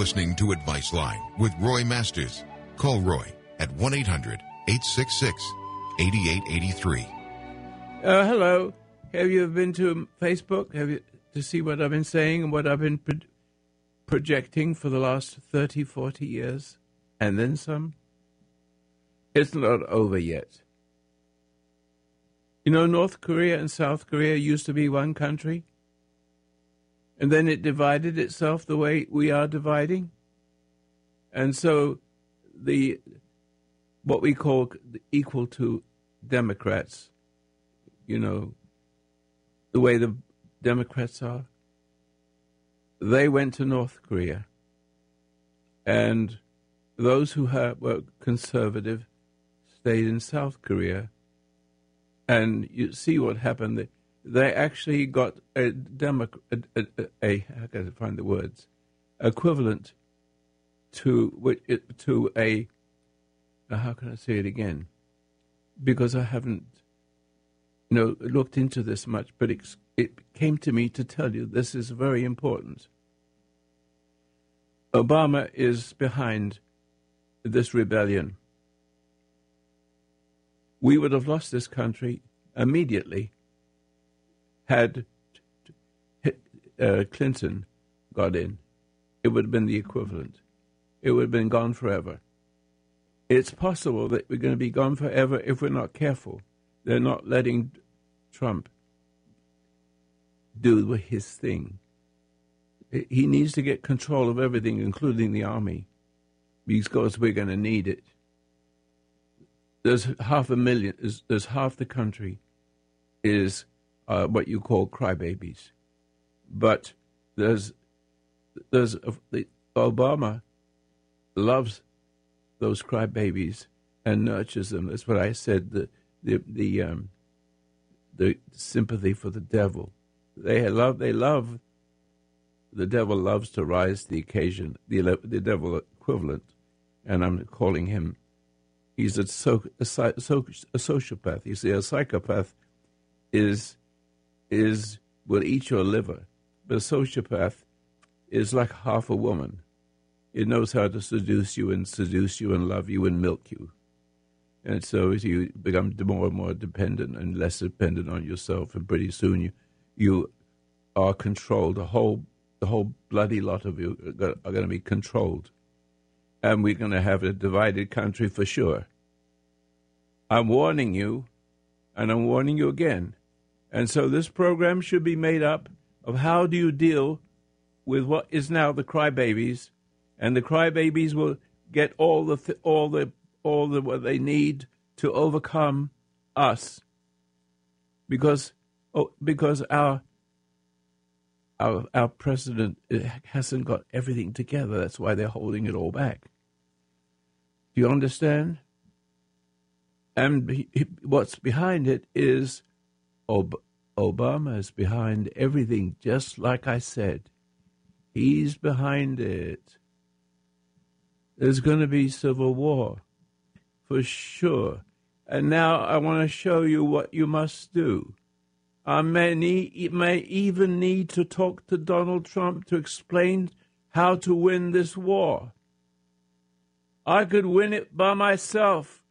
listening to Advice Line with Roy Masters. Call Roy at 1 800 866 8883. Uh, hello. Have you been to Facebook? Have you to see what I've been saying and what I've been pro- projecting for the last 30, 40 years? And then some? It's not over yet. You know, North Korea and South Korea used to be one country, and then it divided itself the way we are dividing. And so the what we call equal to Democrats, you know, the way the Democrats are, they went to North Korea. And those who were conservative stayed in South Korea. And you see what happened. They, actually got a Democrat, a, a, a, how can I find the words, equivalent to to a, how can I say it again? Because I haven't, you know, looked into this much, but it, it came to me to tell you this is very important. Obama is behind this rebellion. We would have lost this country immediately had uh, Clinton got in. It would have been the equivalent. It would have been gone forever. It's possible that we're going to be gone forever if we're not careful. They're not letting Trump do his thing. He needs to get control of everything, including the army, because we're going to need it. There's half a million. There's, there's half the country is uh, what you call crybabies, but there's there's the, Obama loves those crybabies and nurtures them. That's what I said. The the the um, the sympathy for the devil. They love. They love. The devil loves to rise to the occasion. The the devil equivalent, and I'm calling him. He's a, so, a, so, a sociopath. You see, a psychopath is is will eat your liver, but a sociopath is like half a woman. It knows how to seduce you and seduce you and love you and milk you. And so as you become more and more dependent and less dependent on yourself, and pretty soon you you are controlled. The whole the whole bloody lot of you are going to be controlled, and we're going to have a divided country for sure. I'm warning you, and I'm warning you again. And so this program should be made up of how do you deal with what is now the crybabies, and the crybabies will get all the th- all the all the what they need to overcome us, because oh, because our our our president eh, hasn't got everything together. That's why they're holding it all back. Do you understand? And what's behind it is Ob- Obama is behind everything, just like I said. He's behind it. There's going to be civil war, for sure. And now I want to show you what you must do. I may, need, may even need to talk to Donald Trump to explain how to win this war. I could win it by myself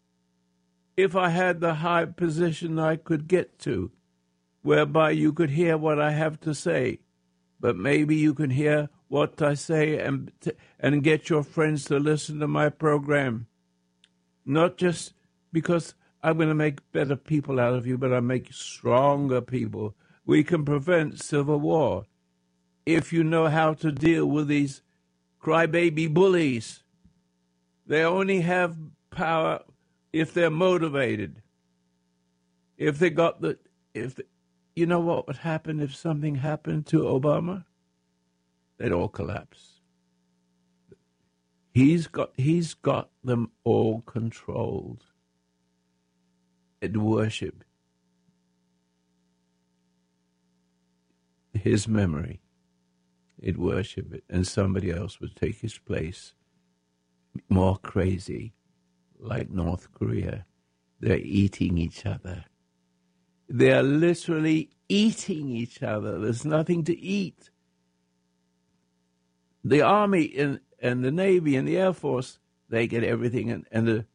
if I had the high position I could get to whereby you could hear what I have to say. But maybe you can hear what I say and, and get your friends to listen to my program. Not just because I'm going to make better people out of you, but I make stronger people. We can prevent civil war if you know how to deal with these crybaby bullies. They only have power if they're motivated. If they got the if you know what would happen if something happened to Obama? They'd all collapse. He's got he's got them all controlled. It worship his memory. It worship it, and somebody else would take his place. More crazy, like North Korea. They're eating each other. They're literally eating each other. There's nothing to eat. The army in and the Navy and the Air Force, they get everything, and, and the,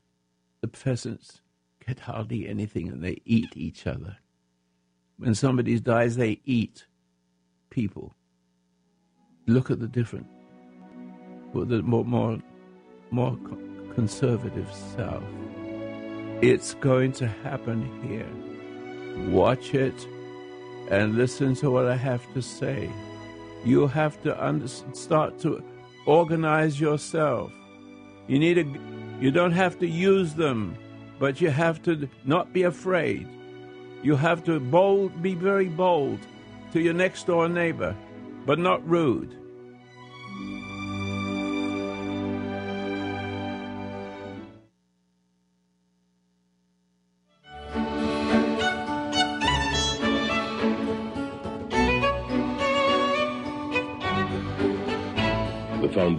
the peasants get hardly anything, and they eat each other. When somebody dies, they eat people. Look at the different, the more, more, more conservative South. It's going to happen here. Watch it and listen to what I have to say. You have to under, start to organize yourself. You need a, you don't have to use them, but you have to not be afraid. You have to bold, be very bold to your next door neighbor, but not rude.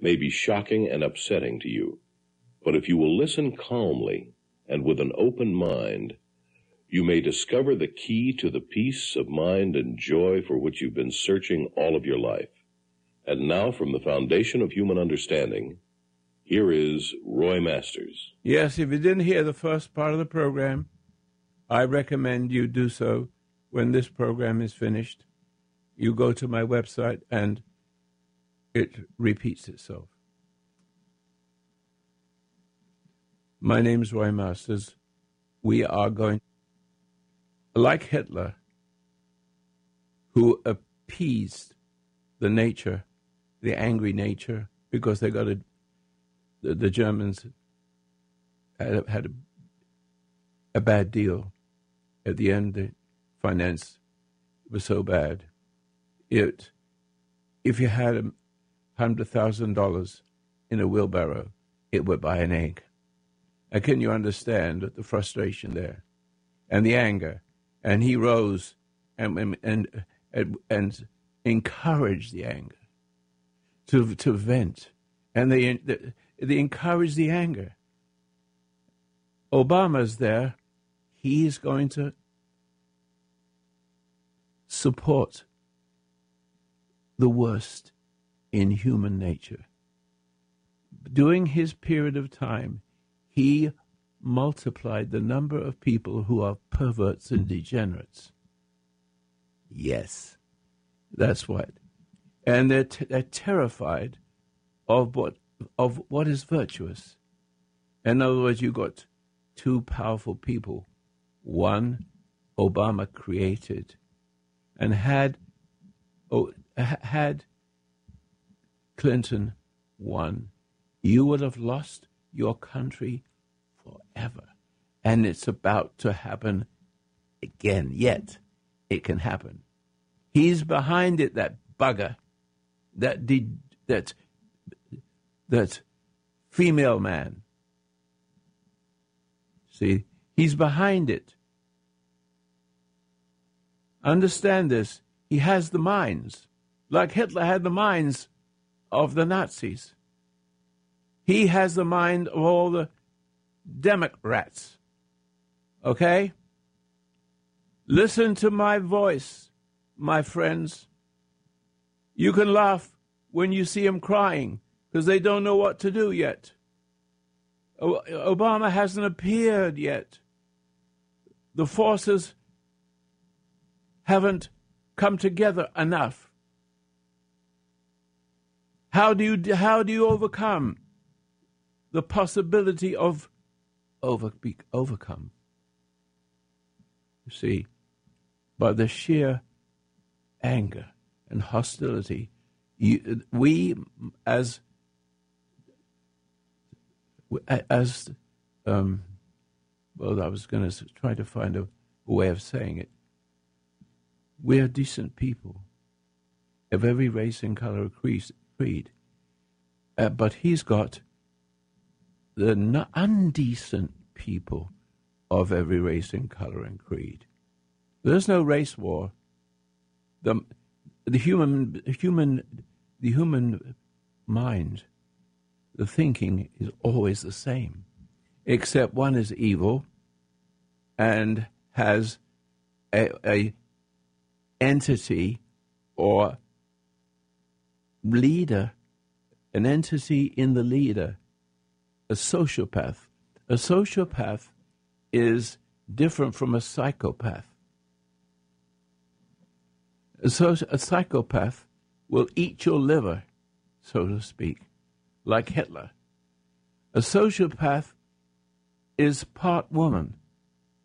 may be shocking and upsetting to you. But if you will listen calmly and with an open mind, you may discover the key to the peace of mind and joy for which you've been searching all of your life. And now, from the foundation of human understanding, here is Roy Masters. Yes, if you didn't hear the first part of the program, I recommend you do so when this program is finished. You go to my website and it repeats itself. My name is Roy Masters. We are going, like Hitler, who appeased the nature, the angry nature, because they got a, the, the Germans had, had a, a bad deal. At the end, the finance was so bad. It, if you had a, $100,000 in a wheelbarrow, it would buy an egg. And can you understand the frustration there and the anger? And he rose and, and, and, and encouraged the anger to, to vent. And they, they encouraged the anger. Obama's there. He is going to support the worst in human nature. During his period of time, he multiplied the number of people who are perverts and degenerates. Yes, that's what. And they're, t- they're terrified of what, of what is virtuous. In other words, you've got two powerful people. One, Obama created and had, oh, had Clinton won, you would have lost your country forever. And it's about to happen again. Yet it can happen. He's behind it, that bugger, that de- that that female man. See, he's behind it. Understand this. He has the minds, like Hitler had the minds of the Nazis. He has the mind of all the Democrats. Okay? Listen to my voice, my friends. You can laugh when you see him crying because they don't know what to do yet. Obama hasn't appeared yet. The forces haven't come together enough. How do you how do you overcome the possibility of over, be, overcome? You see, by the sheer anger and hostility, you, we as as um, well, I was going to try to find a, a way of saying it. We're decent people of every race and color, creed creed. Uh, but he's got the undecent people of every race and color and creed. There's no race war. The, the human, human, the human mind, the thinking is always the same, except one is evil and has a, a entity or leader, an entity in the leader, a sociopath. A sociopath is different from a psychopath. So a psychopath will eat your liver, so to speak, like Hitler. A sociopath is part woman.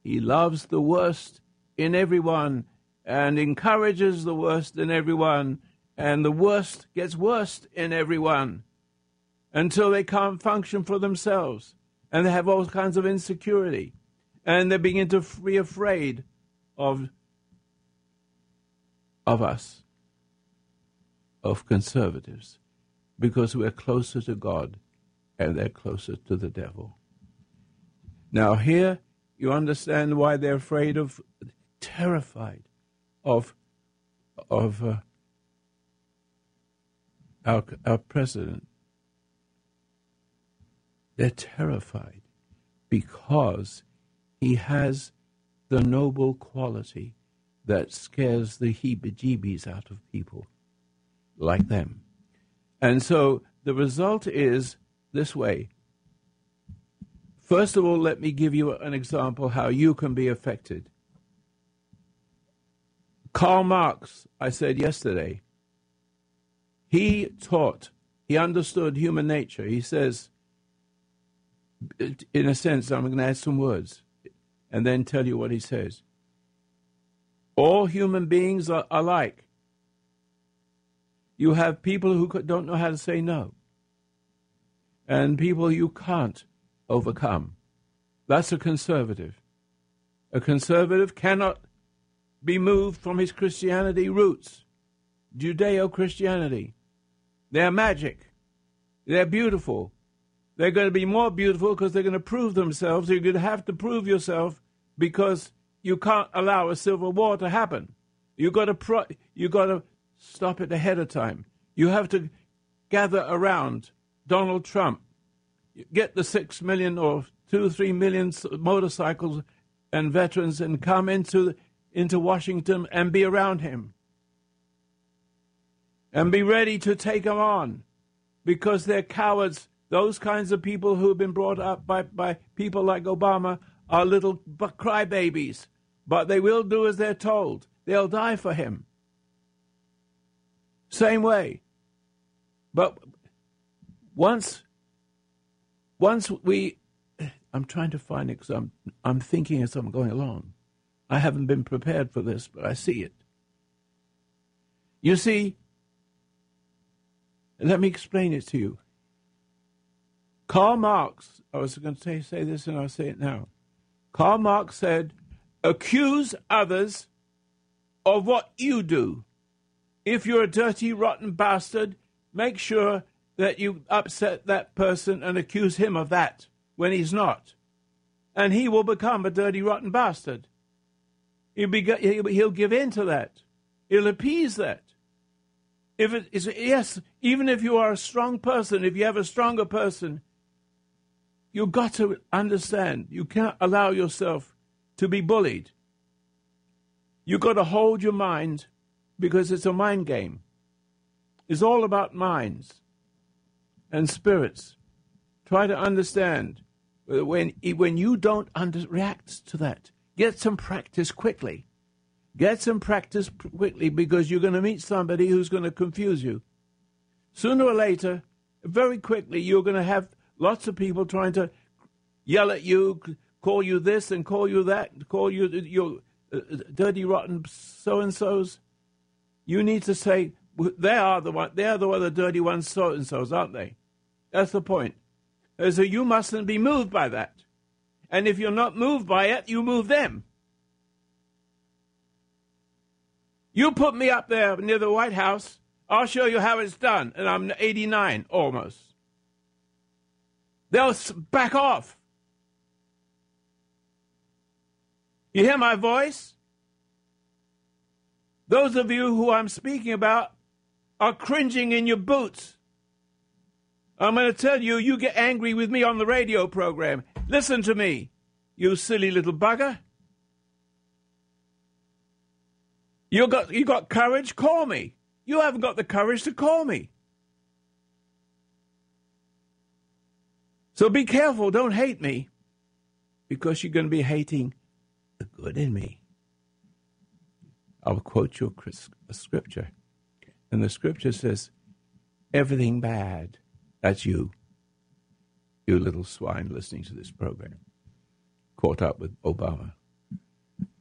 He loves the worst in everyone and encourages the worst in everyone, and the worst gets worse in everyone until they can't function for themselves and they have all kinds of insecurity and they begin to be afraid of of us of conservatives because we're closer to God and they're closer to the devil. Now here you understand why they're afraid of terrified of of uh, our our president. They're terrified because he has the noble quality that scares the heebie-jeebies out of people like them. And so the result is this way. First of all, let me give you an example how you can be affected. Karl Marx, I said yesterday, he taught, he understood human nature. He says, in a sense, I'm going to add some words and then tell you what he says. All human beings are alike. You have people who don't know how to say no, and people you can't overcome. That's a conservative. A conservative cannot be moved from his Christianity roots, Judeo Christianity. They're magic. They're beautiful. They're going to be more beautiful because they're going to prove themselves. You're going to have to prove yourself because you can't allow a civil war to happen. You got to pro- you got to stop it ahead of time. You have to gather around Donald Trump, get the six million or two, three million motorcycles and veterans, and come into into Washington and be around him. And be ready to take them on because they're cowards. Those kinds of people who have been brought up by, by people like Obama are little crybabies, but they will do as they're told. They'll die for him. Same way. But once, once we, I'm trying to find it because I'm, I'm thinking as I'm going along. I haven't been prepared for this, but I see it. You see, let me explain it to you. Karl Marx, I was going to say, say this and I'll say it now. Karl Marx said, accuse others of what you do. If you're a dirty, rotten bastard, make sure that you upset that person and accuse him of that when he's not. And he will become a dirty, rotten bastard. He'll, be, he'll give in to that. He'll appease that. If it is yes, even if you are a strong person, if you have a stronger person, you've got to understand you can't allow yourself to be bullied. You've got to hold your mind because it's a mind game. It's all about minds and spirits. Try to understand when when you don't under, react to that, Get some practice quickly. Get some practice quickly because you're going to meet somebody who's going to confuse you. Sooner or later, very quickly, you're going to have lots of people trying to yell at you, call you this and call you that, call you your uh, dirty, rotten so and so's. You need to say they are the one. They are the one, the dirty ones, so and so's, aren't they? That's the point. So you mustn't be moved by that. And if you're not moved by it, you move them. You put me up there near the White House, I'll show you how it's done. And I'm 89 almost. they'll back off. You hear my voice? Those of you who I'm speaking about are cringing in your boots. I'm going to tell you, you get angry with me on the radio program. Listen to me, you silly little bugger. You got you got courage? Call me. You haven't got the courage to call me. So be careful. Don't hate me, because you're going to be hating the good in me. I'll quote you a scripture, and the scripture says, "Everything bad." That's you. You little swine listening to this program. Caught up with Obama.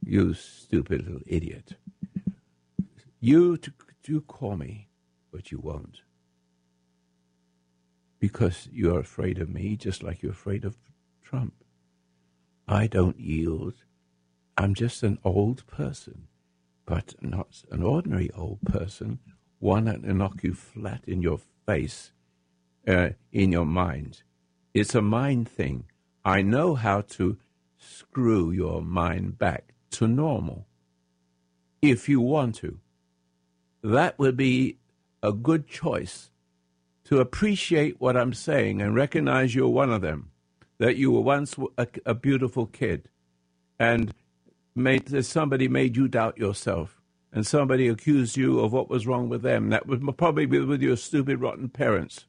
You stupid little idiot. You to call me, but you won't. Because you're afraid of me, just like you're afraid of Trump. I don't yield. I'm just an old person, but not an ordinary old person, one that will knock you flat in your face uh, in your mind. It's a mind thing. I know how to screw your mind back to normal if you want to. That would be a good choice to appreciate what I'm saying and recognize you're one of them, that you were once a, a beautiful kid and made, somebody made you doubt yourself and somebody accused you of what was wrong with them. That would probably be with your stupid, rotten parents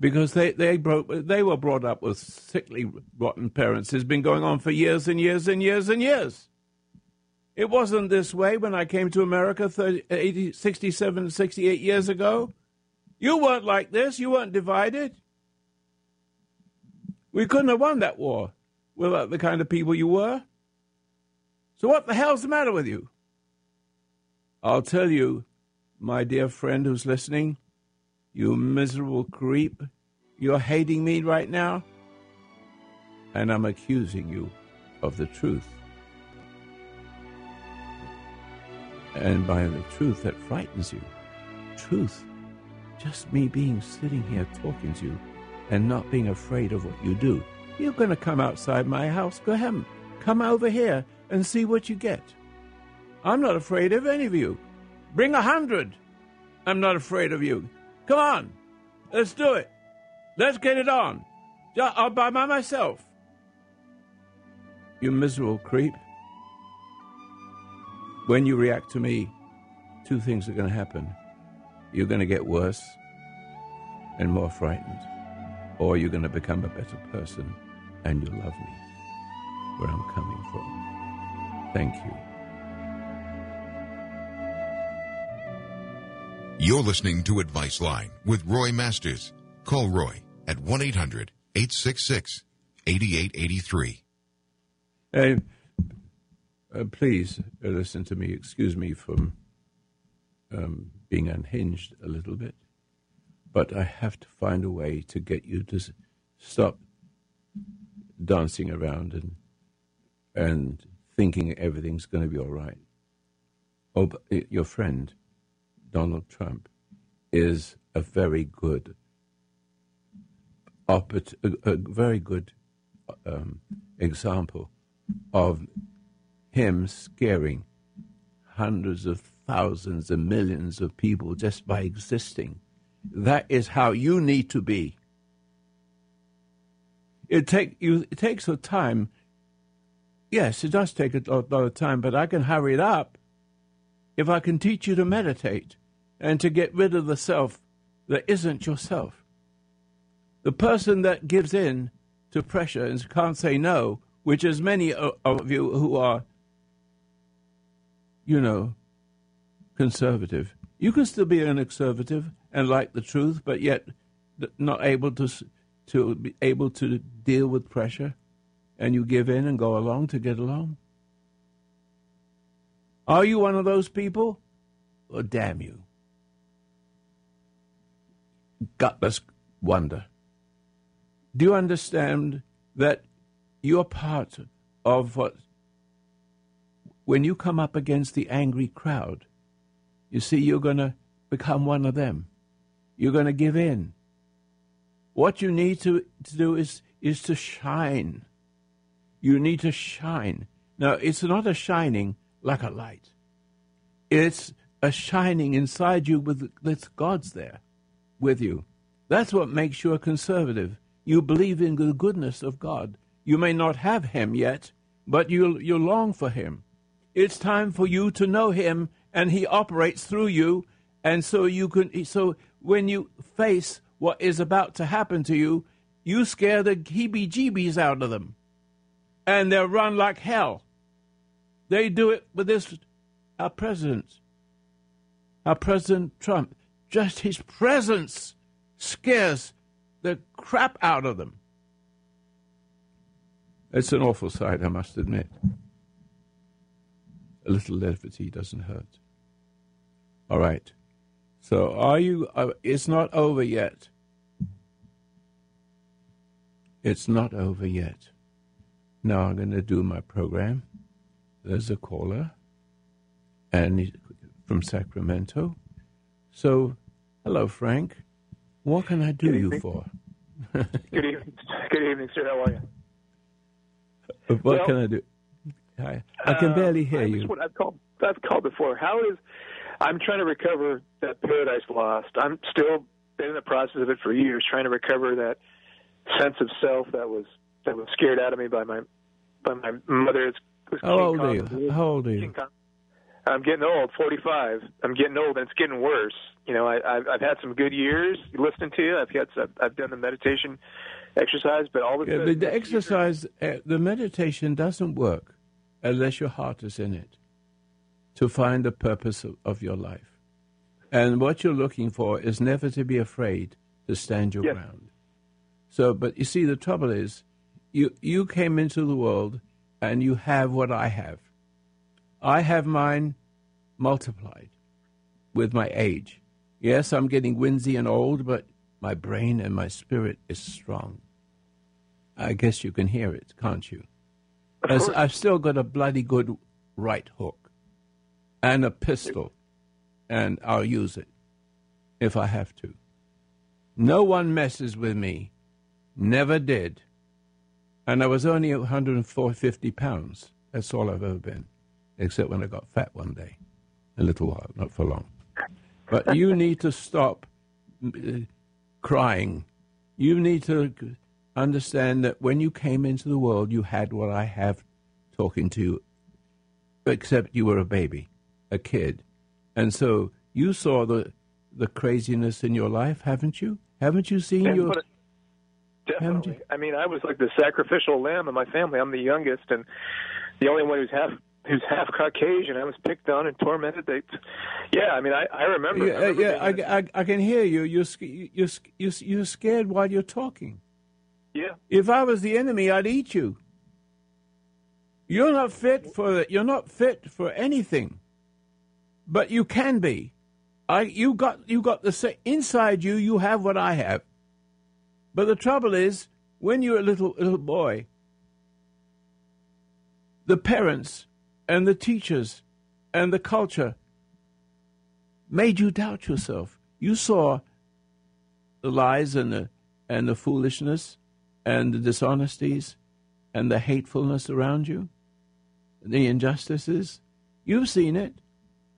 because they they broke they were brought up with sickly rotten parents. It's been going on for years and years and years and years. It wasn't this way when I came to America 30, 80, 67, 68 years ago. You weren't like this. You weren't divided. We couldn't have won that war without the kind of people you were. So what the hell's the matter with you? I'll tell you, my dear friend who's listening, you miserable creep. You're hating me right now? And I'm accusing you of the truth. And by the truth that frightens you. Truth. Just me being sitting here talking to you and not being afraid of what you do. You're going to come outside my house. Go ahead. Come over here and see what you get. I'm not afraid of any of you. Bring a hundred. I'm not afraid of you. Come on, let's do it. Let's get it on. I'll buy by myself. You miserable creep. When you react to me, two things are going to happen. You're going to get worse and more frightened, or you're going to become a better person and you'll love me where I'm coming from. Thank you. You're listening to Advice Line with Roy Masters. Call Roy at 1 800 866 8883. Uh, please uh, listen to me. Excuse me from um, being unhinged a little bit, but I have to find a way to get you to stop dancing around and and thinking everything's going to be all right. Oh, your friend Donald Trump is a very good, a, a very good um, example of him scaring hundreds of thousands and millions of people just by existing. That is how you need to be. It take you. It takes a time. Yes, it does take a lot of time, but I can hurry it up if I can teach you to meditate and to get rid of the self that isn't yourself. The person that gives in to pressure and can't say no, which is many of you who are, you know, conservative. You can still be an conservative and like the truth, but yet not able to to be able to deal with pressure, and you give in and go along to get along. Are you one of those people? Well, damn you. Gutless wonder. Do you understand that you're part of what, when you come up against the angry crowd, you see, you're going to become one of them. You're going to give in. What you need to, to do is, is to shine. You need to shine. Now, it's not a shining like a light. It's a shining inside you with, with God's there with you. That's what makes you a conservative. You believe in the goodness of God. You may not have Him yet, but you you long for Him. It's time for you to know Him, and He operates through you, and so you can. So when you face what is about to happen to you, you scare the heebie-jeebies out of them, and they'll run like hell. They do it with this our president, our President Trump. Just his presence scares the crap out of them. It's an awful sight, I must admit. A little levity doesn't hurt. All right. So, are you? Uh, it's not over yet. It's not over yet. Now I'm going to do my program. There's a caller, and he's from Sacramento. So, hello, Frank. What can I do you for? Good evening. Good evening, sir. How are you? What well, can I do? Hi. I can barely hear you. I've called. I've called before. How is? I'm trying to recover that paradise lost. I'm still been in the process of it for years, trying to recover that sense of self that was that was scared out of me by my by my mother. It's, How old are you? How old are you? I'm getting old, 45. I'm getting old, and it's getting worse. You know, I, I've, I've had some good years listening to you. I've got, I've, I've done the meditation exercise, but all the, yeah, the, the exercise, uh, the meditation doesn't work unless your heart is in it to find the purpose of, of your life. And what you're looking for is never to be afraid to stand your yes. ground. So, but you see, the trouble is, you you came into the world and you have what I have. I have mine multiplied with my age. Yes, I'm getting winsy and old, but my brain and my spirit is strong. I guess you can hear it, can't you? As I've still got a bloody good right hook and a pistol, and I'll use it if I have to. No one messes with me. Never did. And I was only 150 pounds. That's all I've ever been except when I got fat one day, a little while, not for long. But you need to stop uh, crying. You need to understand that when you came into the world, you had what I have talking to you, except you were a baby, a kid. And so you saw the the craziness in your life, haven't you? Haven't you seen your Definitely. I mean, I was like the sacrificial lamb in my family. I'm the youngest and the only one who's half who's half Caucasian. I was picked on and tormented. They, yeah, I mean, I, I remember. Yeah, I remember yeah, I, I, I, can hear you. You're, you're, you're, you're scared while you're talking. Yeah. If I was the enemy, I'd eat you. You're not fit for you're not fit for anything, but you can be. I you got you got the inside you. You have what I have, but the trouble is when you're a little little boy. The parents and the teachers and the culture made you doubt yourself. You saw the lies and the and the foolishness and the dishonesties and the hatefulness around you, the injustices. You've seen it,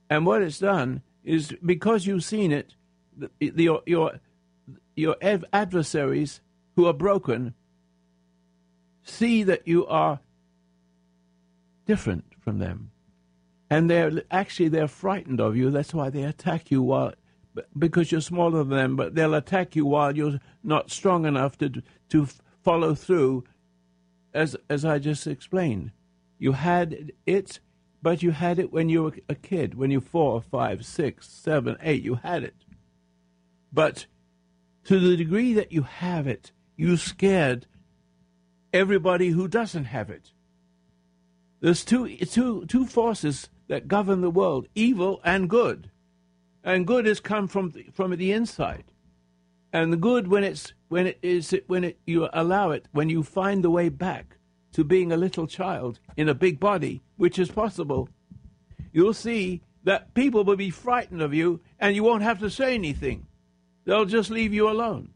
and what it's done is because you've seen it, the, the, your your adversaries who are broken see that you are different from them. And they're actually they're frightened of you. That's why they attack you while because you're smaller than them, but they'll attack you while you're not strong enough to to follow through as as I just explained. You had it, but you had it when you were a kid, when you're four, five, six, seven, eight, you had it. But to the degree that you have it, you scared everybody who doesn't have it. There's two, two, two forces that govern the world evil and good. And good has come from the, from the inside. And the good, when, it's, when, it is, when it, you allow it, when you find the way back to being a little child in a big body, which is possible, you'll see that people will be frightened of you and you won't have to say anything. They'll just leave you alone.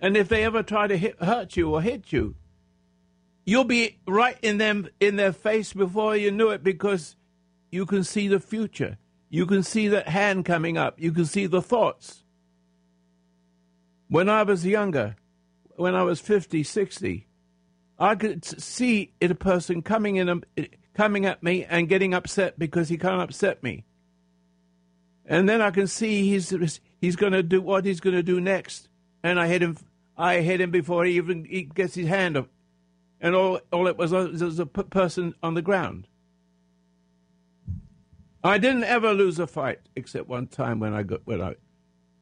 And if they ever try to hit, hurt you or hit you, you'll be right in them in their face before you knew it because you can see the future. You can see that hand coming up. You can see the thoughts. When I was younger, when I was 50, 60, I could see it a person coming in, um, a, coming at me and getting upset because he can't upset me. And then I can see he's he's going to do what he's going to do next, and I hit him. I hit him before he even he gets his hand up, and all all it was uh, was a person on the ground. I didn't ever lose a fight except one time when I got when I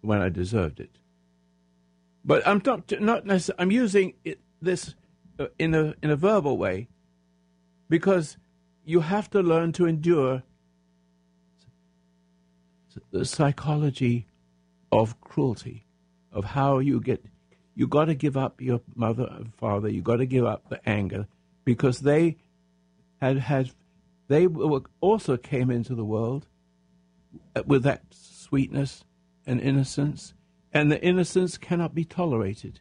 when I deserved it. But I'm not not necessarily. I'm using it, this uh, in a in a verbal way because you have to learn to endure the psychology of cruelty, of how you get. You got to give up your mother and father. You got to give up the anger because they had had they also came into the world with that sweetness and innocence, and the innocence cannot be tolerated,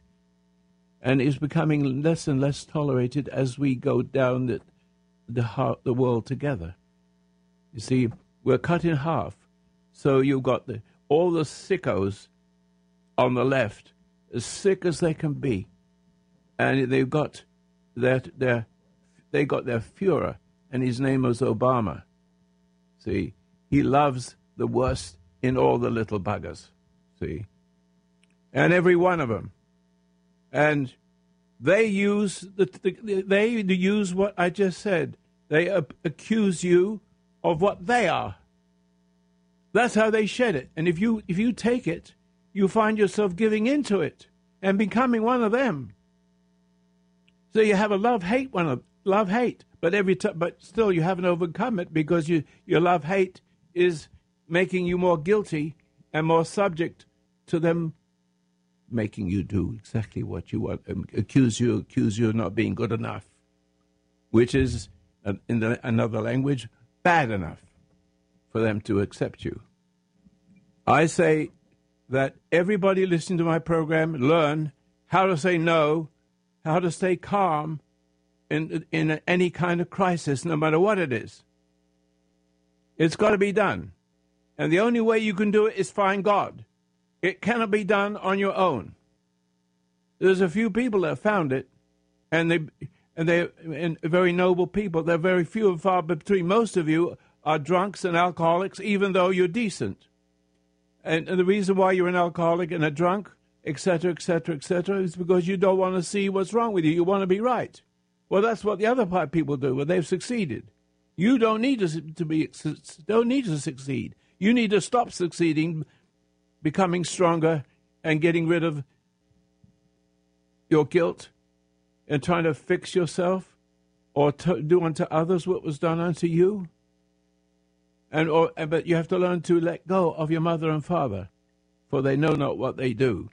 and is becoming less and less tolerated as we go down the the, heart, the world together. You see, we're cut in half, so you've got the, all the sickos on the left, as sick as they can be, and they've got their their they got their Fuhrer and his name was Obama. See, he loves the worst in all the little buggers. See, and every one of them, and they use the, the they use what I just said. They accuse you of what they are. That's how they shed it. And if you if you take it, you find yourself giving into it and becoming one of them. So you have a love hate one of love hate. But every time, but still, you haven't overcome it because you your love hate is making you more guilty and more subject to them making you do exactly what you want, um, accuse you, accuse you of not being good enough, which is, in the, another language, bad enough for them to accept you. I say that everybody listening to my program learn how to say no, how to stay calm, in, in any kind of crisis, no matter what it is. It's got to be done. And the only way you can do it is find God. It cannot be done on your own. There's a few people that found it, and they and they're and very noble people. They're very few and far between. Most of you are drunks and alcoholics, even though you're decent. And, and the reason why you're an alcoholic and a drunk, etc., etc., etc., is because you don't want to see what's wrong with you. You want to be right. Well, that's what the other people do. Well, they've succeeded. You don't need to, to be don't need to succeed. You need to stop succeeding, becoming stronger, and getting rid of your guilt, and trying to fix yourself, or to do unto others what was done unto you. And or but you have to learn to let go of your mother and father, for they know not what they do.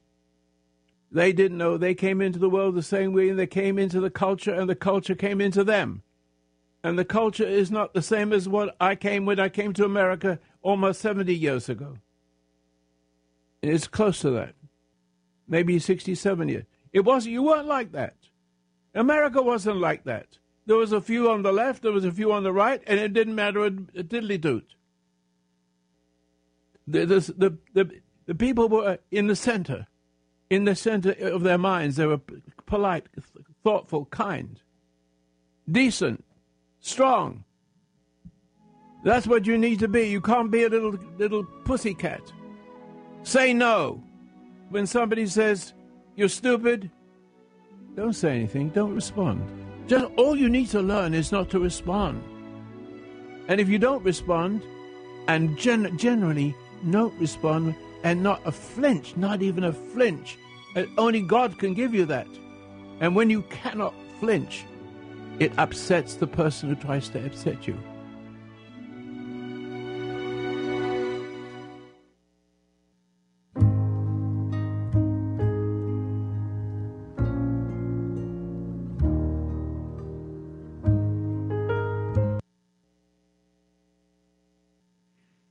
They didn't know they came into the world the same way and they came into the culture and the culture came into them. And the culture is not the same as what I came when I came to America almost 70 years ago. It's close to that. Maybe 67 years. It wasn't, you weren't like that. America wasn't like that. There was a few on the left, there was a few on the right, and it didn't matter a, diddly doot. The, the, the, the, people were in the center in the center of their minds. They were polite, thoughtful, kind, decent, strong. That's what you need to be. You can't be a little little pussycat. Say no. When somebody says you're stupid, don't say anything. Don't respond. Just all you need to learn is not to respond. And if you don't respond, and gen- generally don't respond, and not a flinch, not even a flinch. And only God can give you that. And when you cannot flinch, it upsets the person who tries to upset you.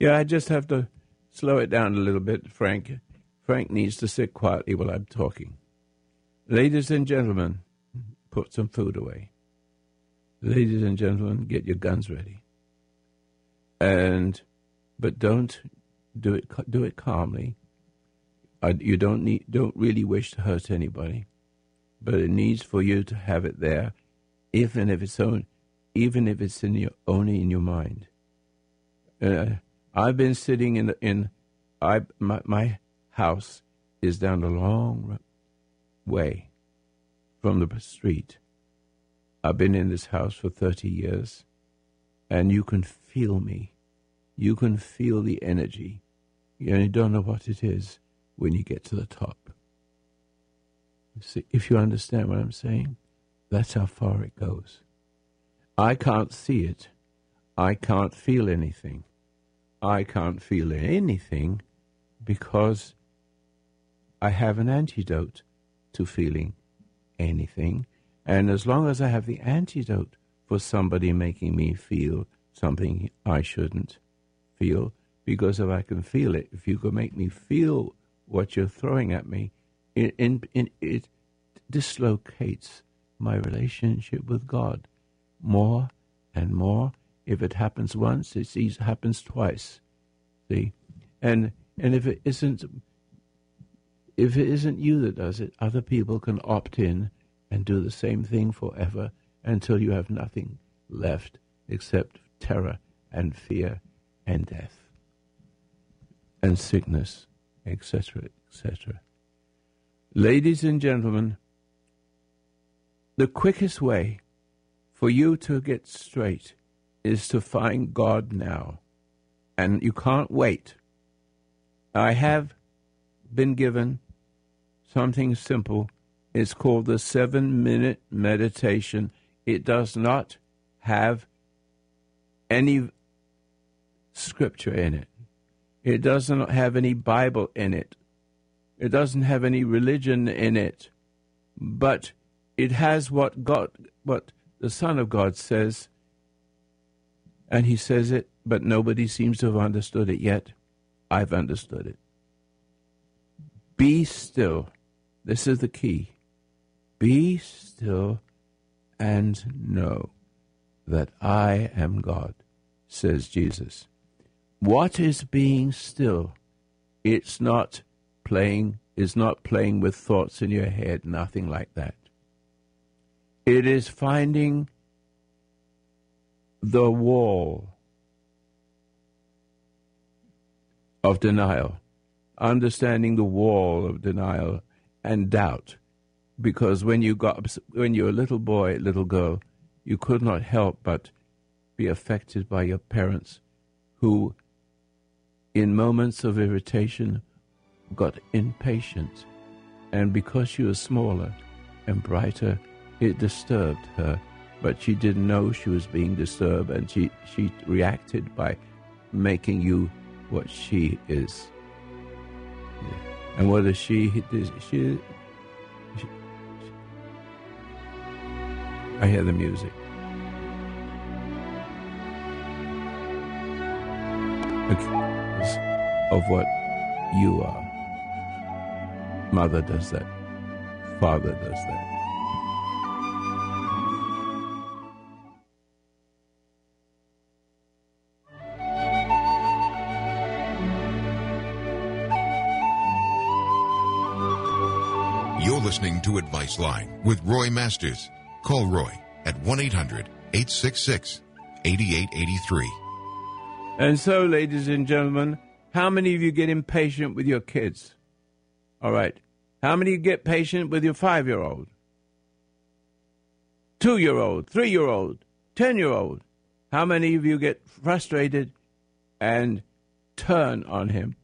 Yeah, I just have to slow it down a little bit, Frank. Frank needs to sit quietly while I'm talking. Ladies and gentlemen, put some food away. Ladies and gentlemen, get your guns ready. And, but don't do it. Do it calmly. you don't need. Don't really wish to hurt anybody, but it needs for you to have it there, even if it's own, even if it's in your only in your mind. Uh, I've been sitting in in, I my, my house is down a long way from the street. I've been in this house for 30 years, and you can feel me. You can feel the energy. You only don't know what it is when you get to the top. See, if you understand what I'm saying, that's how far it goes. I can't see it. I can't feel anything. I can't feel anything because I have an antidote to feeling anything. And as long as I have the antidote for somebody making me feel something I shouldn't feel, because if I can feel it, if you can make me feel what you're throwing at me, it, it, dislocates my relationship with God more and more. If it happens once, it happens twice. See, and and if it isn't if it isn't you that does it, other people can opt in and do the same thing forever until you have nothing left except terror and fear and death and sickness, etc., etc. Ladies and gentlemen, the quickest way for you to get straight is to find God now. And you can't wait. I have been given something simple. It's called the seven minute meditation. It does not have any scripture in it, it doesn't have any Bible in it, it doesn't have any religion in it, but it has what God, what the Son of God says, and He says it, but nobody seems to have understood it yet. I've understood it. Be still this is the key. Be still and know that I am God, says Jesus. What is being still? It's not playing is not playing with thoughts in your head, nothing like that. It is finding the wall of denial, understanding the wall of denial and doubt, because when you got when you're a little boy, little girl, you could not help but be affected by your parents, who, in moments of irritation, got impatient, and because she was smaller and brighter, it disturbed her. But she didn't know she was being disturbed, and she, she reacted by making you what she is. And what does she, does she, she, I hear the music. Of what you are. Mother does that. Father does that. Listening to Advice Line with Roy Masters. Call Roy at 1 800 866 8883. And so, ladies and gentlemen, how many of you get impatient with your kids? All right. How many get patient with your five year old? Two year old, three year old, ten year old? How many of you get frustrated and turn on him?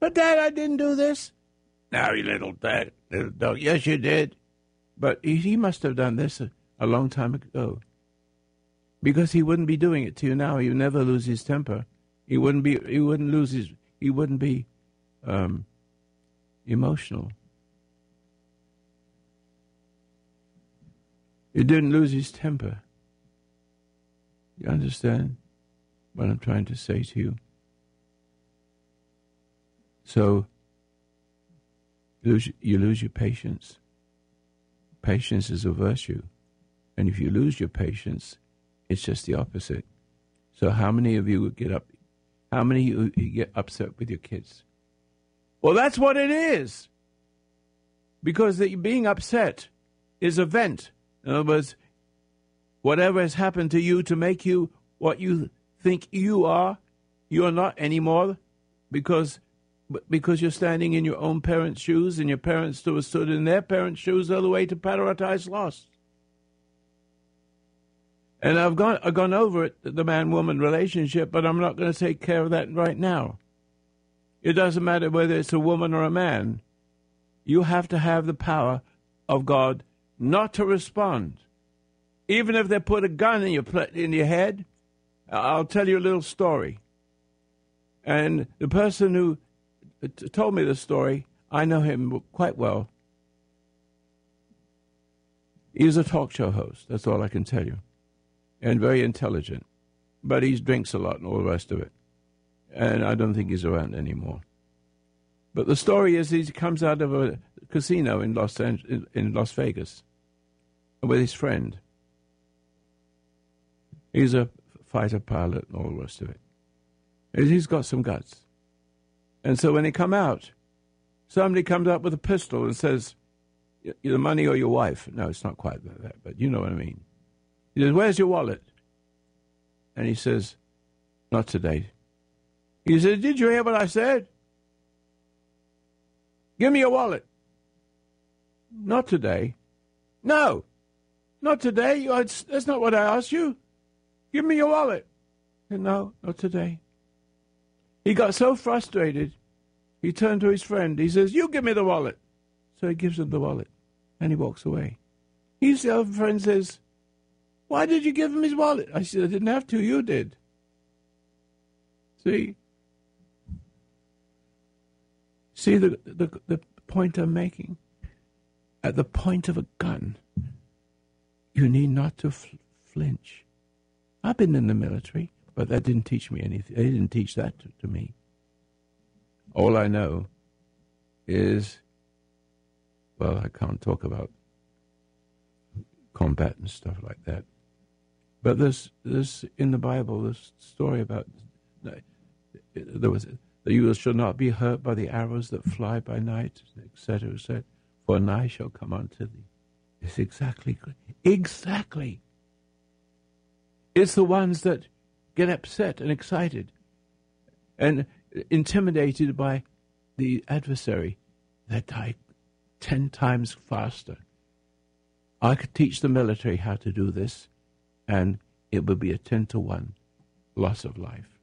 But, Dad, I didn't do this. Now, you little dad, Yes, you did. But he, he must have done this a, a, long time ago. Because he wouldn't be doing it to you now. He would never lose his temper. He wouldn't be. He wouldn't lose his. He wouldn't be um, emotional. He didn't lose his temper. You understand what I'm trying to say to you? So lose, you lose your patience. Patience is a virtue. And if you lose your patience, it's just the opposite. So how many of you would get up? How many of you get upset with your kids? Well, that's what it is. Because the, being upset is a vent. In other words, whatever has happened to you to make you what you think you are, you're not anymore because because you're standing in your own parents' shoes and your parents stood, stood in their parents' shoes all the way to paradise lost. And I've gone I've gone over it, the man woman relationship, but I'm not going to take care of that right now. It doesn't matter whether it's a woman or a man. You have to have the power of God not to respond. Even if they put a gun in your in your head, I'll tell you a little story. And the person who told me the story, I know him quite well. He's a talk show host. That's all I can tell you and very intelligent, but he drinks a lot and all the rest of it. And I don't think he's around anymore. But the story is he comes out of a casino in Los Angeles, in Las Vegas with his friend. He's a fighter pilot and all the rest of it. And he's got some guts. And so when they come out, somebody comes up with a pistol and says, "The money or your wife?" No, it's not quite that, but you know what I mean. He says, Where's your wallet? And he says, Not today. He says, Did you hear what I said? Give me your wallet. Not today. No, not today. That's not what I asked you. Give me your wallet. No, not today. He got so frustrated, he turned to his friend. He says, You give me the wallet. So he gives him the wallet and he walks away. His other friend says, why did you give him his wallet? I said, I didn't have to. You did. See? See the, the, the point I'm making? At the point of a gun, you need not to fl- flinch. I've been in the military, but that didn't teach me anything. They didn't teach that to, to me. All I know is, well, I can't talk about combat and stuff like that. But there's, there's in the Bible this story about there was that you shall not be hurt by the arrows that fly by night, etc. etc. For night shall come unto thee. It's exactly exactly. It's the ones that get upset and excited and intimidated by the adversary that die ten times faster. I could teach the military how to do this and it would be a 10 to 1 loss of life.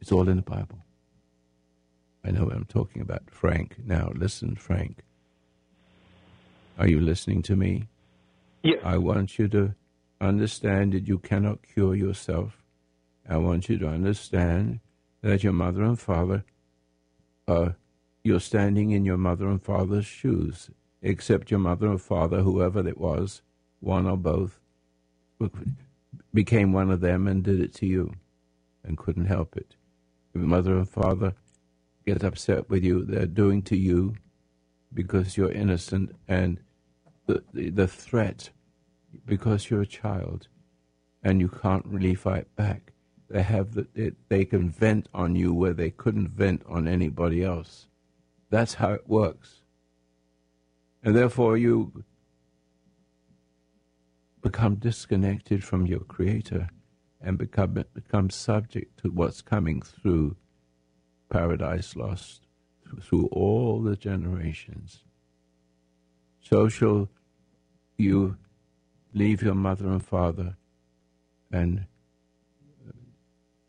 It's all in the Bible. I know what I'm talking about. Frank, now listen, Frank. Are you listening to me? Yes. I want you to understand that you cannot cure yourself. I want you to understand that your mother and father are you're standing in your mother and father's shoes, except your mother and father, whoever it was, one or both, became one of them and did it to you and couldn't help it. If mother and father get upset with you, they're doing to you because you're innocent and the, the, the threat because you're a child and you can't really fight back. They have the, it, they can vent on you where they couldn't vent on anybody else. That's how it works. And therefore you become disconnected from your Creator and become, become subject to what's coming through Paradise Lost, through all the generations. So shall you leave your mother and father and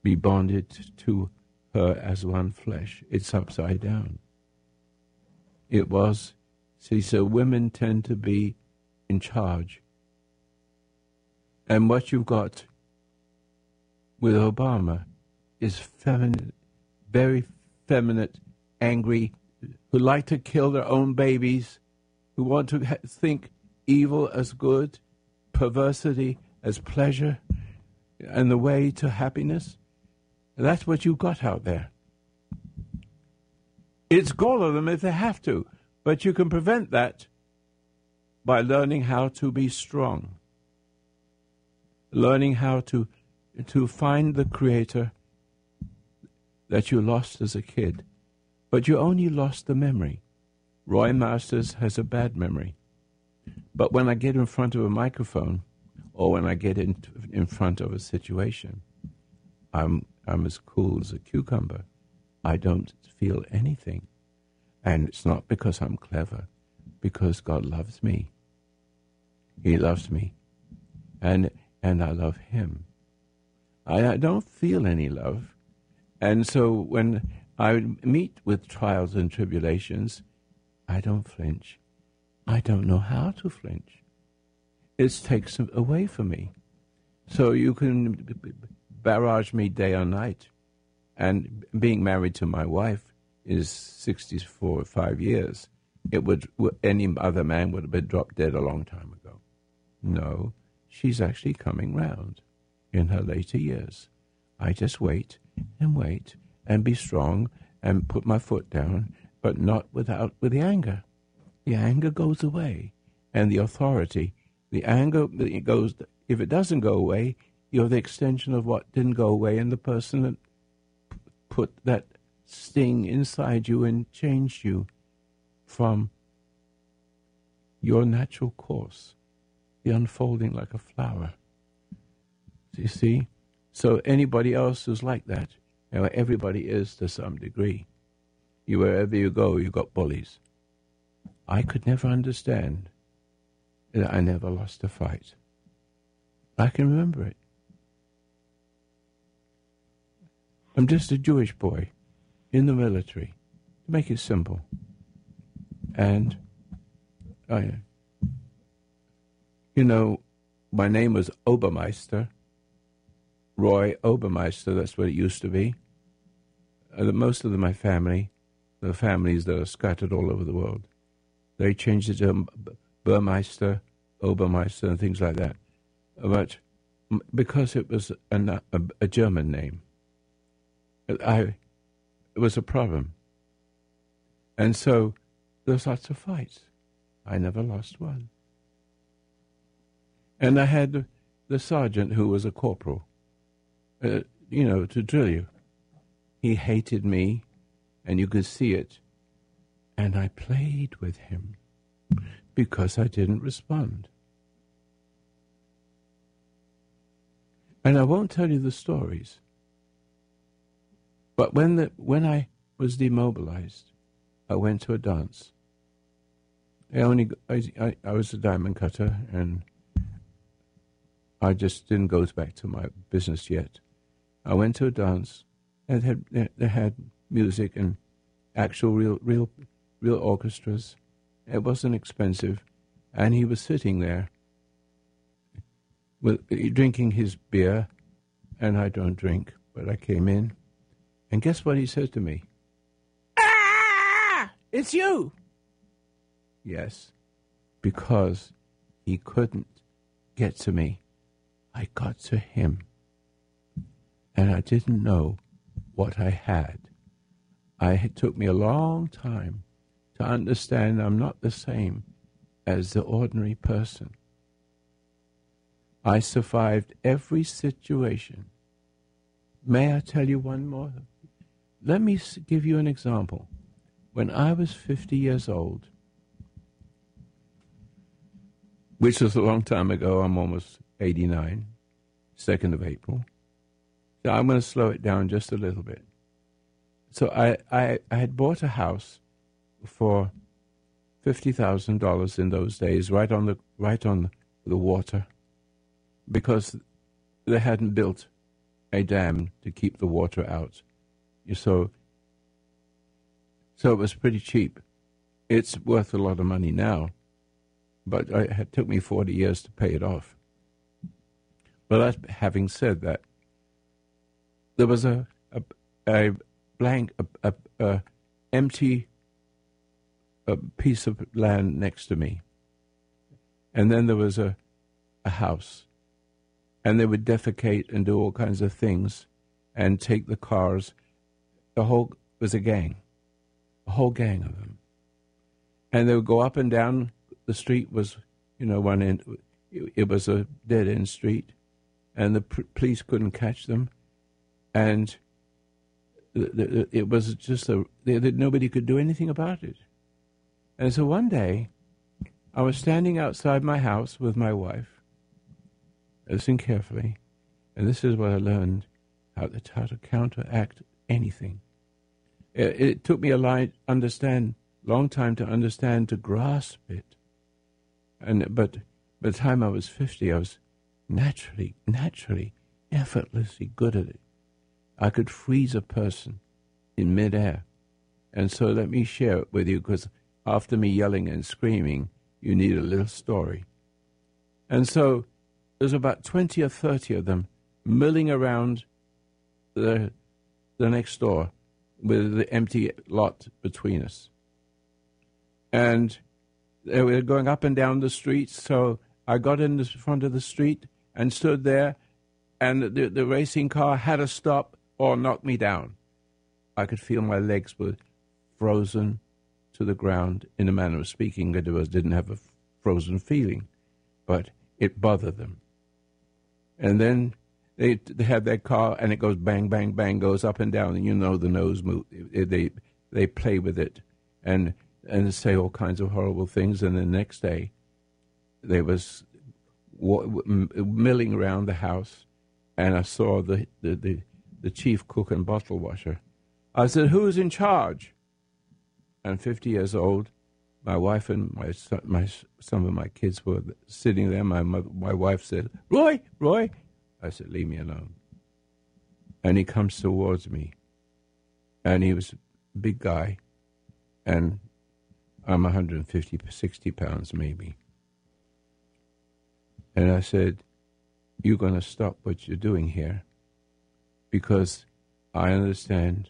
be bonded to her as one flesh. It's upside down. It was, see, so women tend to be in charge and what you've got with Obama is feminine, very feminine, angry, who like to kill their own babies, who want to think evil as good, perversity as pleasure, and the way to happiness. That's what you've got out there. It's all of them if they have to, but you can prevent that by learning how to be strong, learning how to to find the creator that you lost as a kid, but you only lost the memory. Roy Masters has a bad memory. But when I get in front of a microphone or when I get in, in front of a situation, I'm, I'm as cool as a cucumber. I don't feel anything. And it's not because I'm clever, because God loves me. He loves me. And, and I love Him. I, I don't feel any love. And so when I meet with trials and tribulations, I don't flinch. I don't know how to flinch. It takes them away from me. So you can barrage me day or night. And being married to my wife is 64 or 5 years. It would any other man would have been dropped dead a long time ago. No, she's actually coming round in her later years. I just wait and wait and be strong and put my foot down, but not without with the anger. The anger goes away, and the authority. The anger it goes. If it doesn't go away, you're the extension of what didn't go away, and the person that put that sting inside you and changed you from your natural course, the unfolding like a flower. Do you see? So anybody else who's like that, you know, everybody is to some degree. You wherever you go, you got bullies. I could never understand that I never lost a fight. I can remember it. I'm just a Jewish boy in the military, to make it simple. And I, you know, my name was Obermeister, Roy Obermeister, that's what it used to be. Uh, most of my family, the families that are scattered all over the world, they changed it to Burmeister, Obermeister, and things like that. But because it was a, a, a German name, I, it was a problem. And so there's lots of fights. I never lost one. And I had the sergeant who was a corporal uh, you know, to drill you. He hated me, and you could see it. And I played with him because I didn't respond. And I won't tell you the stories. But when, the, when I was demobilized, I went to a dance. I only I, I, was a diamond cutter, and I just didn't go back to my business yet. I went to a dance and had they had music and actual real real real orchestras. It wasn't expensive, and he was sitting there with drinking his beer, and I don't drink, but I came in, and guess what he said to me? Ah, it's you. Yes, because he couldn't get to me. I got to him and I didn't know what I had. I, it took me a long time to understand I'm not the same as the ordinary person. I survived every situation. May I tell you one more? Let me give you an example. When I was 50 years old, which was a long time ago, I'm almost 89, 2nd of April. So I'm going to slow it down just a little bit. So I, I, I had bought a house for fifty thousand dollars in those days, right on the right on the water, because they hadn't built a dam to keep the water out. So, so it was pretty cheap. It's worth a lot of money now, but it took me forty years to pay it off. But having said that, there was a a, a blank a, a, a empty a piece of land next to me, and then there was a a house, and they would defecate and do all kinds of things, and take the cars. The whole was a gang, a whole gang of them, and they would go up and down. The street was you know, one end, it was a dead end street, and the police couldn't catch them, and it was just a nobody could do anything about it. And so one day, I was standing outside my house with my wife. Listen carefully, and this is what I learned: how to, how to counteract anything. It, it took me a long, understand long time to understand to grasp it, and but by the time I was fifty, I was naturally, naturally, effortlessly good at it. I could freeze a person in midair. And so let me share it with you because after me yelling and screaming, you need a little story. And so there's about 20 or 30 of them milling around the, the next door with the empty lot between us. And they were going up and down the street, so I got in the front of the street and stood there, and the, the racing car had to stop or knock me down. I could feel my legs were frozen to the ground in a manner of speaking. That was didn't have a frozen feeling, but it bothered them. And then they, they have their car, and it goes bang, bang, bang, goes up and down, and you know the nose move. They they play with it, and and say all kinds of horrible things. And the next day, they was milling around the house, and I saw the, the, the, the chief cook and bottle washer. I said, Who's in charge? And 50 years old, my wife and my, my some of my kids were sitting there. My mother, my wife said, "Roy, Roy," I said, "Leave me alone." And he comes towards me, and he was a big guy, and I'm 150, 60 pounds maybe. And I said, You're going to stop what you're doing here because I understand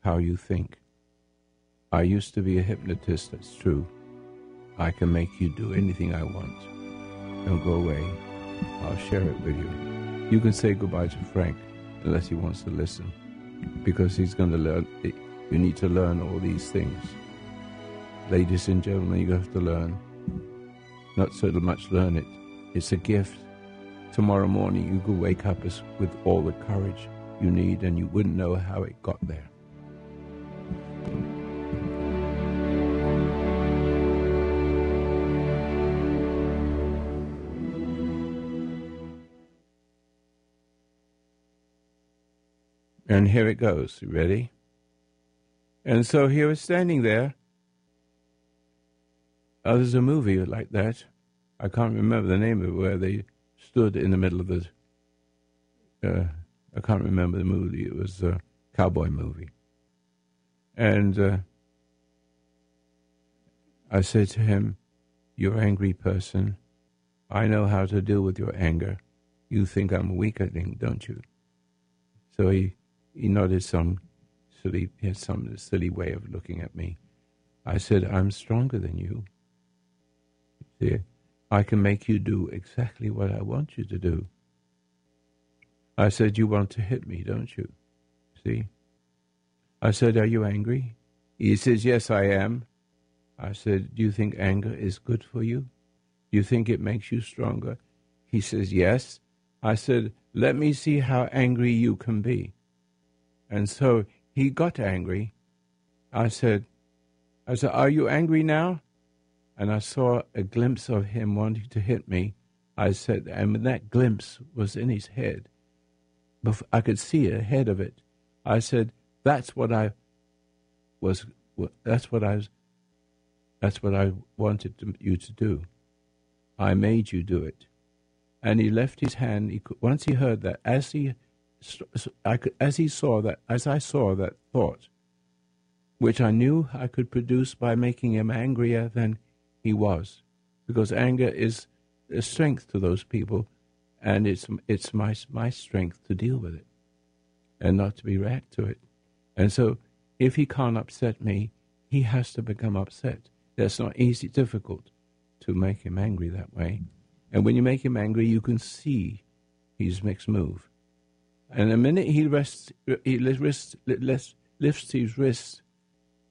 how you think. I used to be a hypnotist, that's true. I can make you do anything I want. Don't go away. I'll share it with you. You can say goodbye to Frank unless he wants to listen because he's going to learn. You need to learn all these things. Ladies and gentlemen, you have to learn. Not so much learn it, it's a gift. Tomorrow morning, you could wake up with all the courage you need, and you wouldn't know how it got there. And here it goes. You ready? And so he was standing there. Oh, there's a movie like that. I can't remember the name of it, where they stood in the middle of the. Uh, I can't remember the movie. It was a cowboy movie. And uh, I said to him, You're an angry person. I know how to deal with your anger. You think I'm a weakling, don't you? So he, he nodded some silly, some silly way of looking at me. I said, I'm stronger than you. See, I can make you do exactly what I want you to do. I said, You want to hit me, don't you? See? I said, Are you angry? He says, Yes, I am. I said, Do you think anger is good for you? Do you think it makes you stronger? He says, Yes. I said, Let me see how angry you can be. And so he got angry. I said, I said, Are you angry now? and I saw a glimpse of him wanting to hit me. I said, and that glimpse was in his head, I could see ahead of it. I said, "That's what I was. That's what I was. That's what I wanted to, you to do. I made you do it." And he left his hand. He once he heard that, as he, I could, as he saw that, as I saw that thought, which I knew I could produce by making him angrier than he was, because anger is a strength to those people, and it's it's my my strength to deal with it, and not to be react to it. And so, if he can't upset me, he has to become upset. That's not easy, difficult to make him angry that way. And when you make him angry, you can see his next move. And the minute he rests, he lifts, lifts his wrist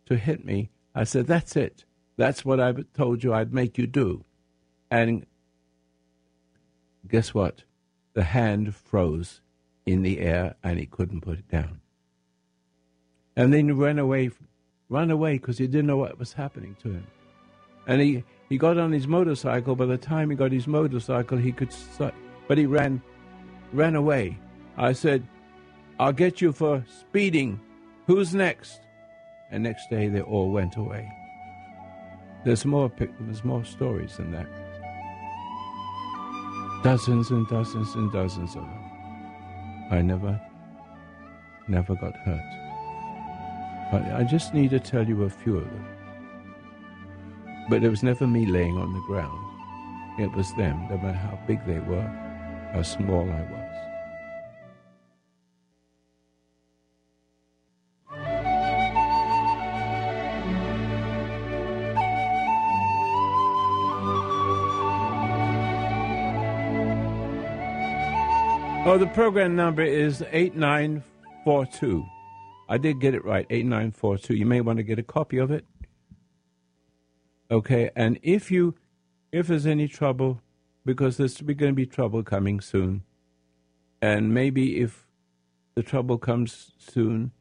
to hit me, I said, "That's it. That's what I told you I'd make you do. And guess what? The hand froze in the air and he couldn't put it down. And then he ran away, ran away because he didn't know what was happening to him. And he, he got on his motorcycle. By the time he got his motorcycle, he could, but he ran, ran away. I said, I'll get you for speeding. Who's next? And next day they all went away. There's more, there's more stories than that. Dozens and dozens and dozens of them. I never, never got hurt. But I just need to tell you a few of them. But it was never me laying on the ground. It was them, no matter how big they were, how small I was. Oh, the program number is 8942. I did get it right, 8942. You may want to get a copy of it. Okay, and if you if there's any trouble because there's going to be trouble coming soon. And maybe if the trouble comes soon,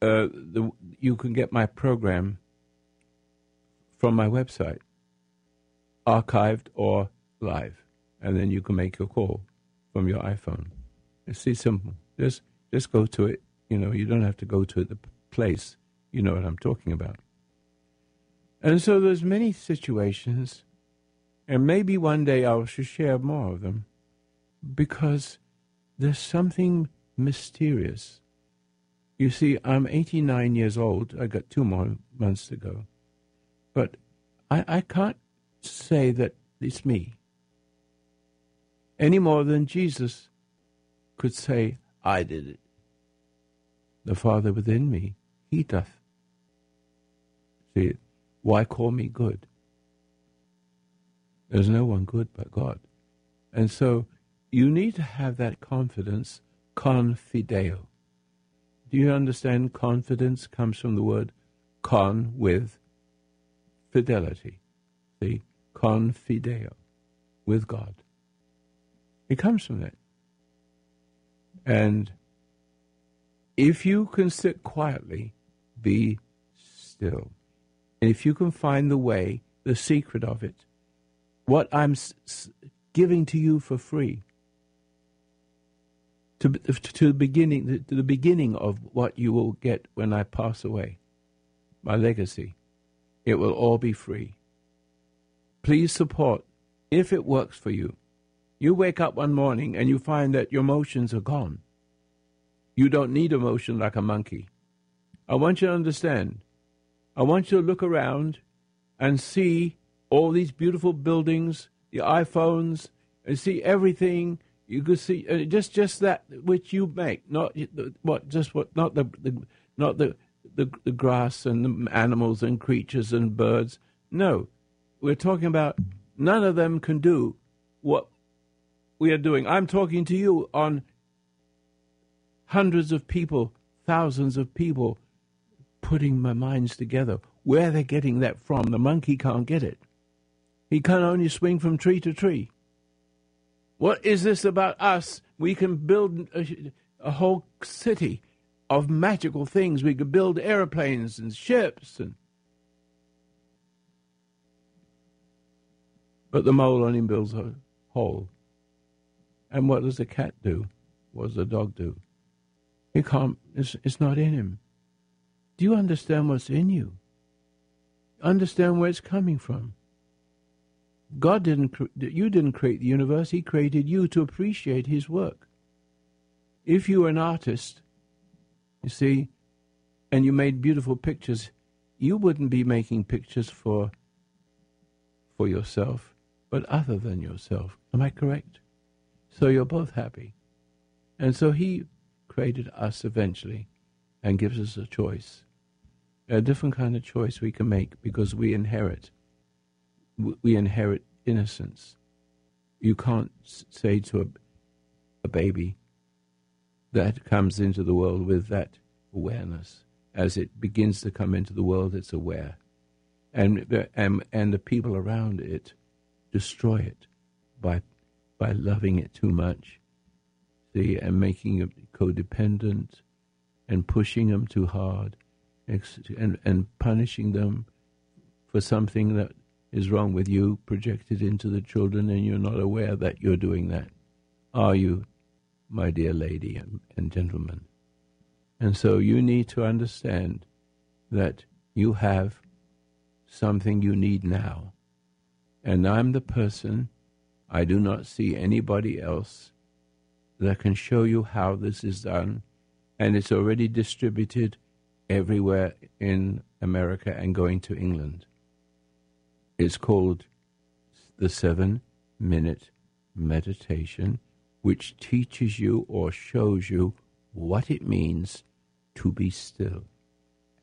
uh, the, you can get my program from my website, archived or live, and then you can make your call from your iPhone. It's simple. Just just go to it. You know, you don't have to go to the place. You know what I'm talking about. And so there's many situations, and maybe one day I should share more of them, because there's something mysterious. You see, I'm 89 years old. I got two more months to go. But I, I can't say that it's me any more than Jesus could say, I did it. The Father within me, he doth. See, why call me good? There's no one good but God. And so you need to have that confidence, confideo. Do you understand confidence comes from the word con with fidelity? See, confideo with God. It comes from that. And if you can sit quietly, be still. And if you can find the way, the secret of it, what I'm giving to you for free, to, to the beginning, to the beginning of what you will get when I pass away, my legacy, it will all be free. Please support if it works for you. You wake up one morning and you find that your emotions are gone. You don't need emotion like a monkey. I want you to understand. I want you to look around and see all these beautiful buildings, the iPhones, and see everything. You could see uh, just just that which you make, not what just what not the, the not the, the the grass and the animals and creatures and birds. No, we're talking about none of them can do what we are doing. I'm talking to you on hundreds of people, thousands of people putting my minds together. Where they're getting that from, the monkey can't get it. He can only swing from tree to tree. What is this about us? We can build a, a whole city of magical things. We could build airplanes and ships and but the mole only builds a hole. And what does the cat do? What does the dog do? He can't, it's, it's not in him. Do you understand what's in you? Understand where it's coming from. God didn't, you didn't create the universe, He created you to appreciate His work. If you were an artist, you see, and you made beautiful pictures, you wouldn't be making pictures for, for yourself, but other than yourself. Am I correct? So you're both happy. And so he created us eventually and gives us a choice. A different kind of choice we can make because we inherit. We inherit innocence. You can't say to a, a baby that comes into the world with that awareness. As it begins to come into the world, it's aware. And, and, and the people around it destroy it by by loving it too much, see, and making it codependent, and pushing them too hard, and and punishing them for something that is wrong with you projected into the children, and you're not aware that you're doing that. Are you, my dear lady and, and gentlemen? And so you need to understand that you have something you need now. And I'm the person, I do not see anybody else that can show you how this is done. And it's already distributed everywhere in America and going to England. It's called the seven minute meditation, which teaches you or shows you what it means to be still.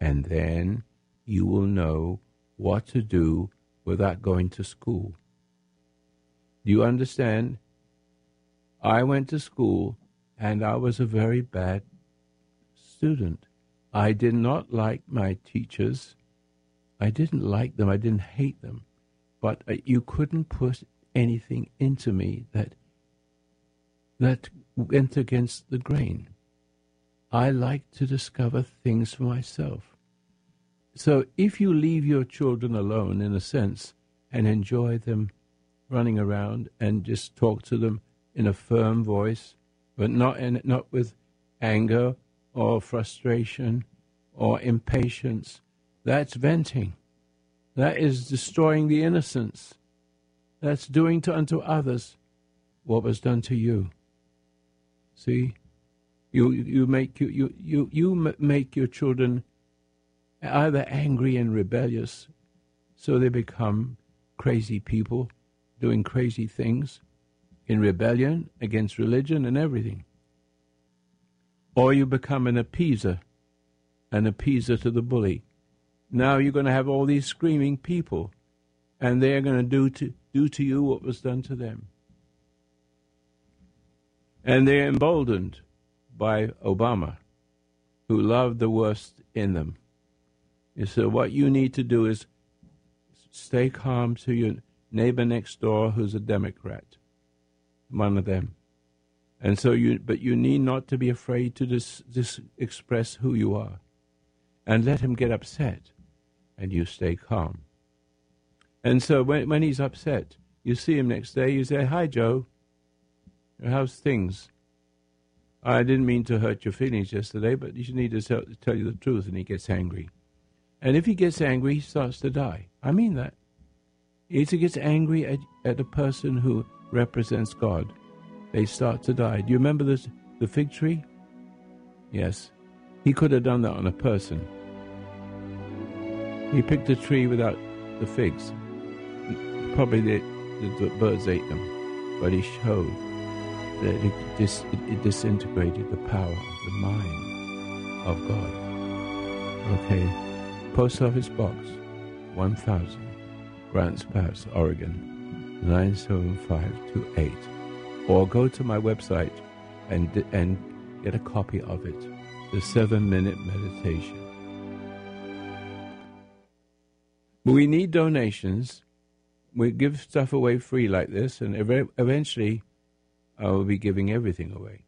And then you will know what to do without going to school. You understand? I went to school and I was a very bad student. I did not like my teachers. I didn't like them. I didn't hate them. But uh, you couldn't put anything into me that that went against the grain. I like to discover things for myself. So if you leave your children alone, in a sense, and enjoy them running around and just talk to them in a firm voice, but not in, not with anger or frustration or impatience, that's venting. That is destroying the innocence. That's doing to unto others what was done to you. See, you you make you you you, you make your children either angry and rebellious, so they become crazy people doing crazy things in rebellion against religion and everything. Or you become an appeaser, an appeaser to the bully. Now you're going to have all these screaming people, and they're going to do to do to you what was done to them. And they're emboldened by Obama, who loved the worst in them. And so what you need to do is stay calm to your neighbor next door who's a Democrat, one of them. And so you, but you need not to be afraid to just, just express who you are, and let him get upset, and you stay calm. And so when when he's upset, you see him next day. You say, "Hi, Joe. How's things?" I didn't mean to hurt your feelings yesterday, but you need to tell, tell you the truth. And he gets angry. And if he gets angry, he starts to die. I mean that. He gets angry at, at a person who represents God, they start to die. Do you remember this, the fig tree? Yes. He could have done that on a person. He picked a tree without the figs. Probably the, the, the birds ate them. But he showed that it, dis, it disintegrated the power of the mind of God. Okay. Post Office Box 1000, Grants Pass, Oregon 97528. Or go to my website and, and get a copy of it The Seven Minute Meditation. We need donations. We give stuff away free like this, and eventually I will be giving everything away.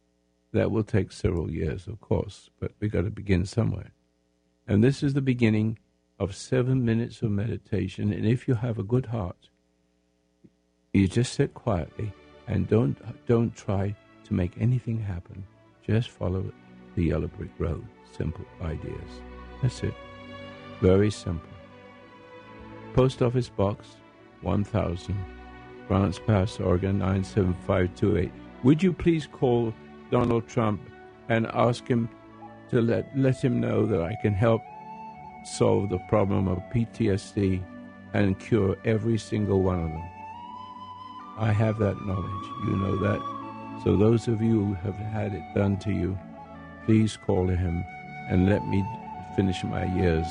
That will take several years, of course, but we've got to begin somewhere. And this is the beginning of seven minutes of meditation. And if you have a good heart, you just sit quietly and don't don't try to make anything happen. Just follow the yellow brick road. Simple ideas. That's it. Very simple. Post Office Box 1000, Grants Pass, Oregon 97528. Would you please call Donald Trump and ask him to let, let him know that I can help solve the problem of PTSD and cure every single one of them. I have that knowledge. You know that. So, those of you who have had it done to you, please call him and let me finish my years